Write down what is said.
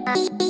Bye.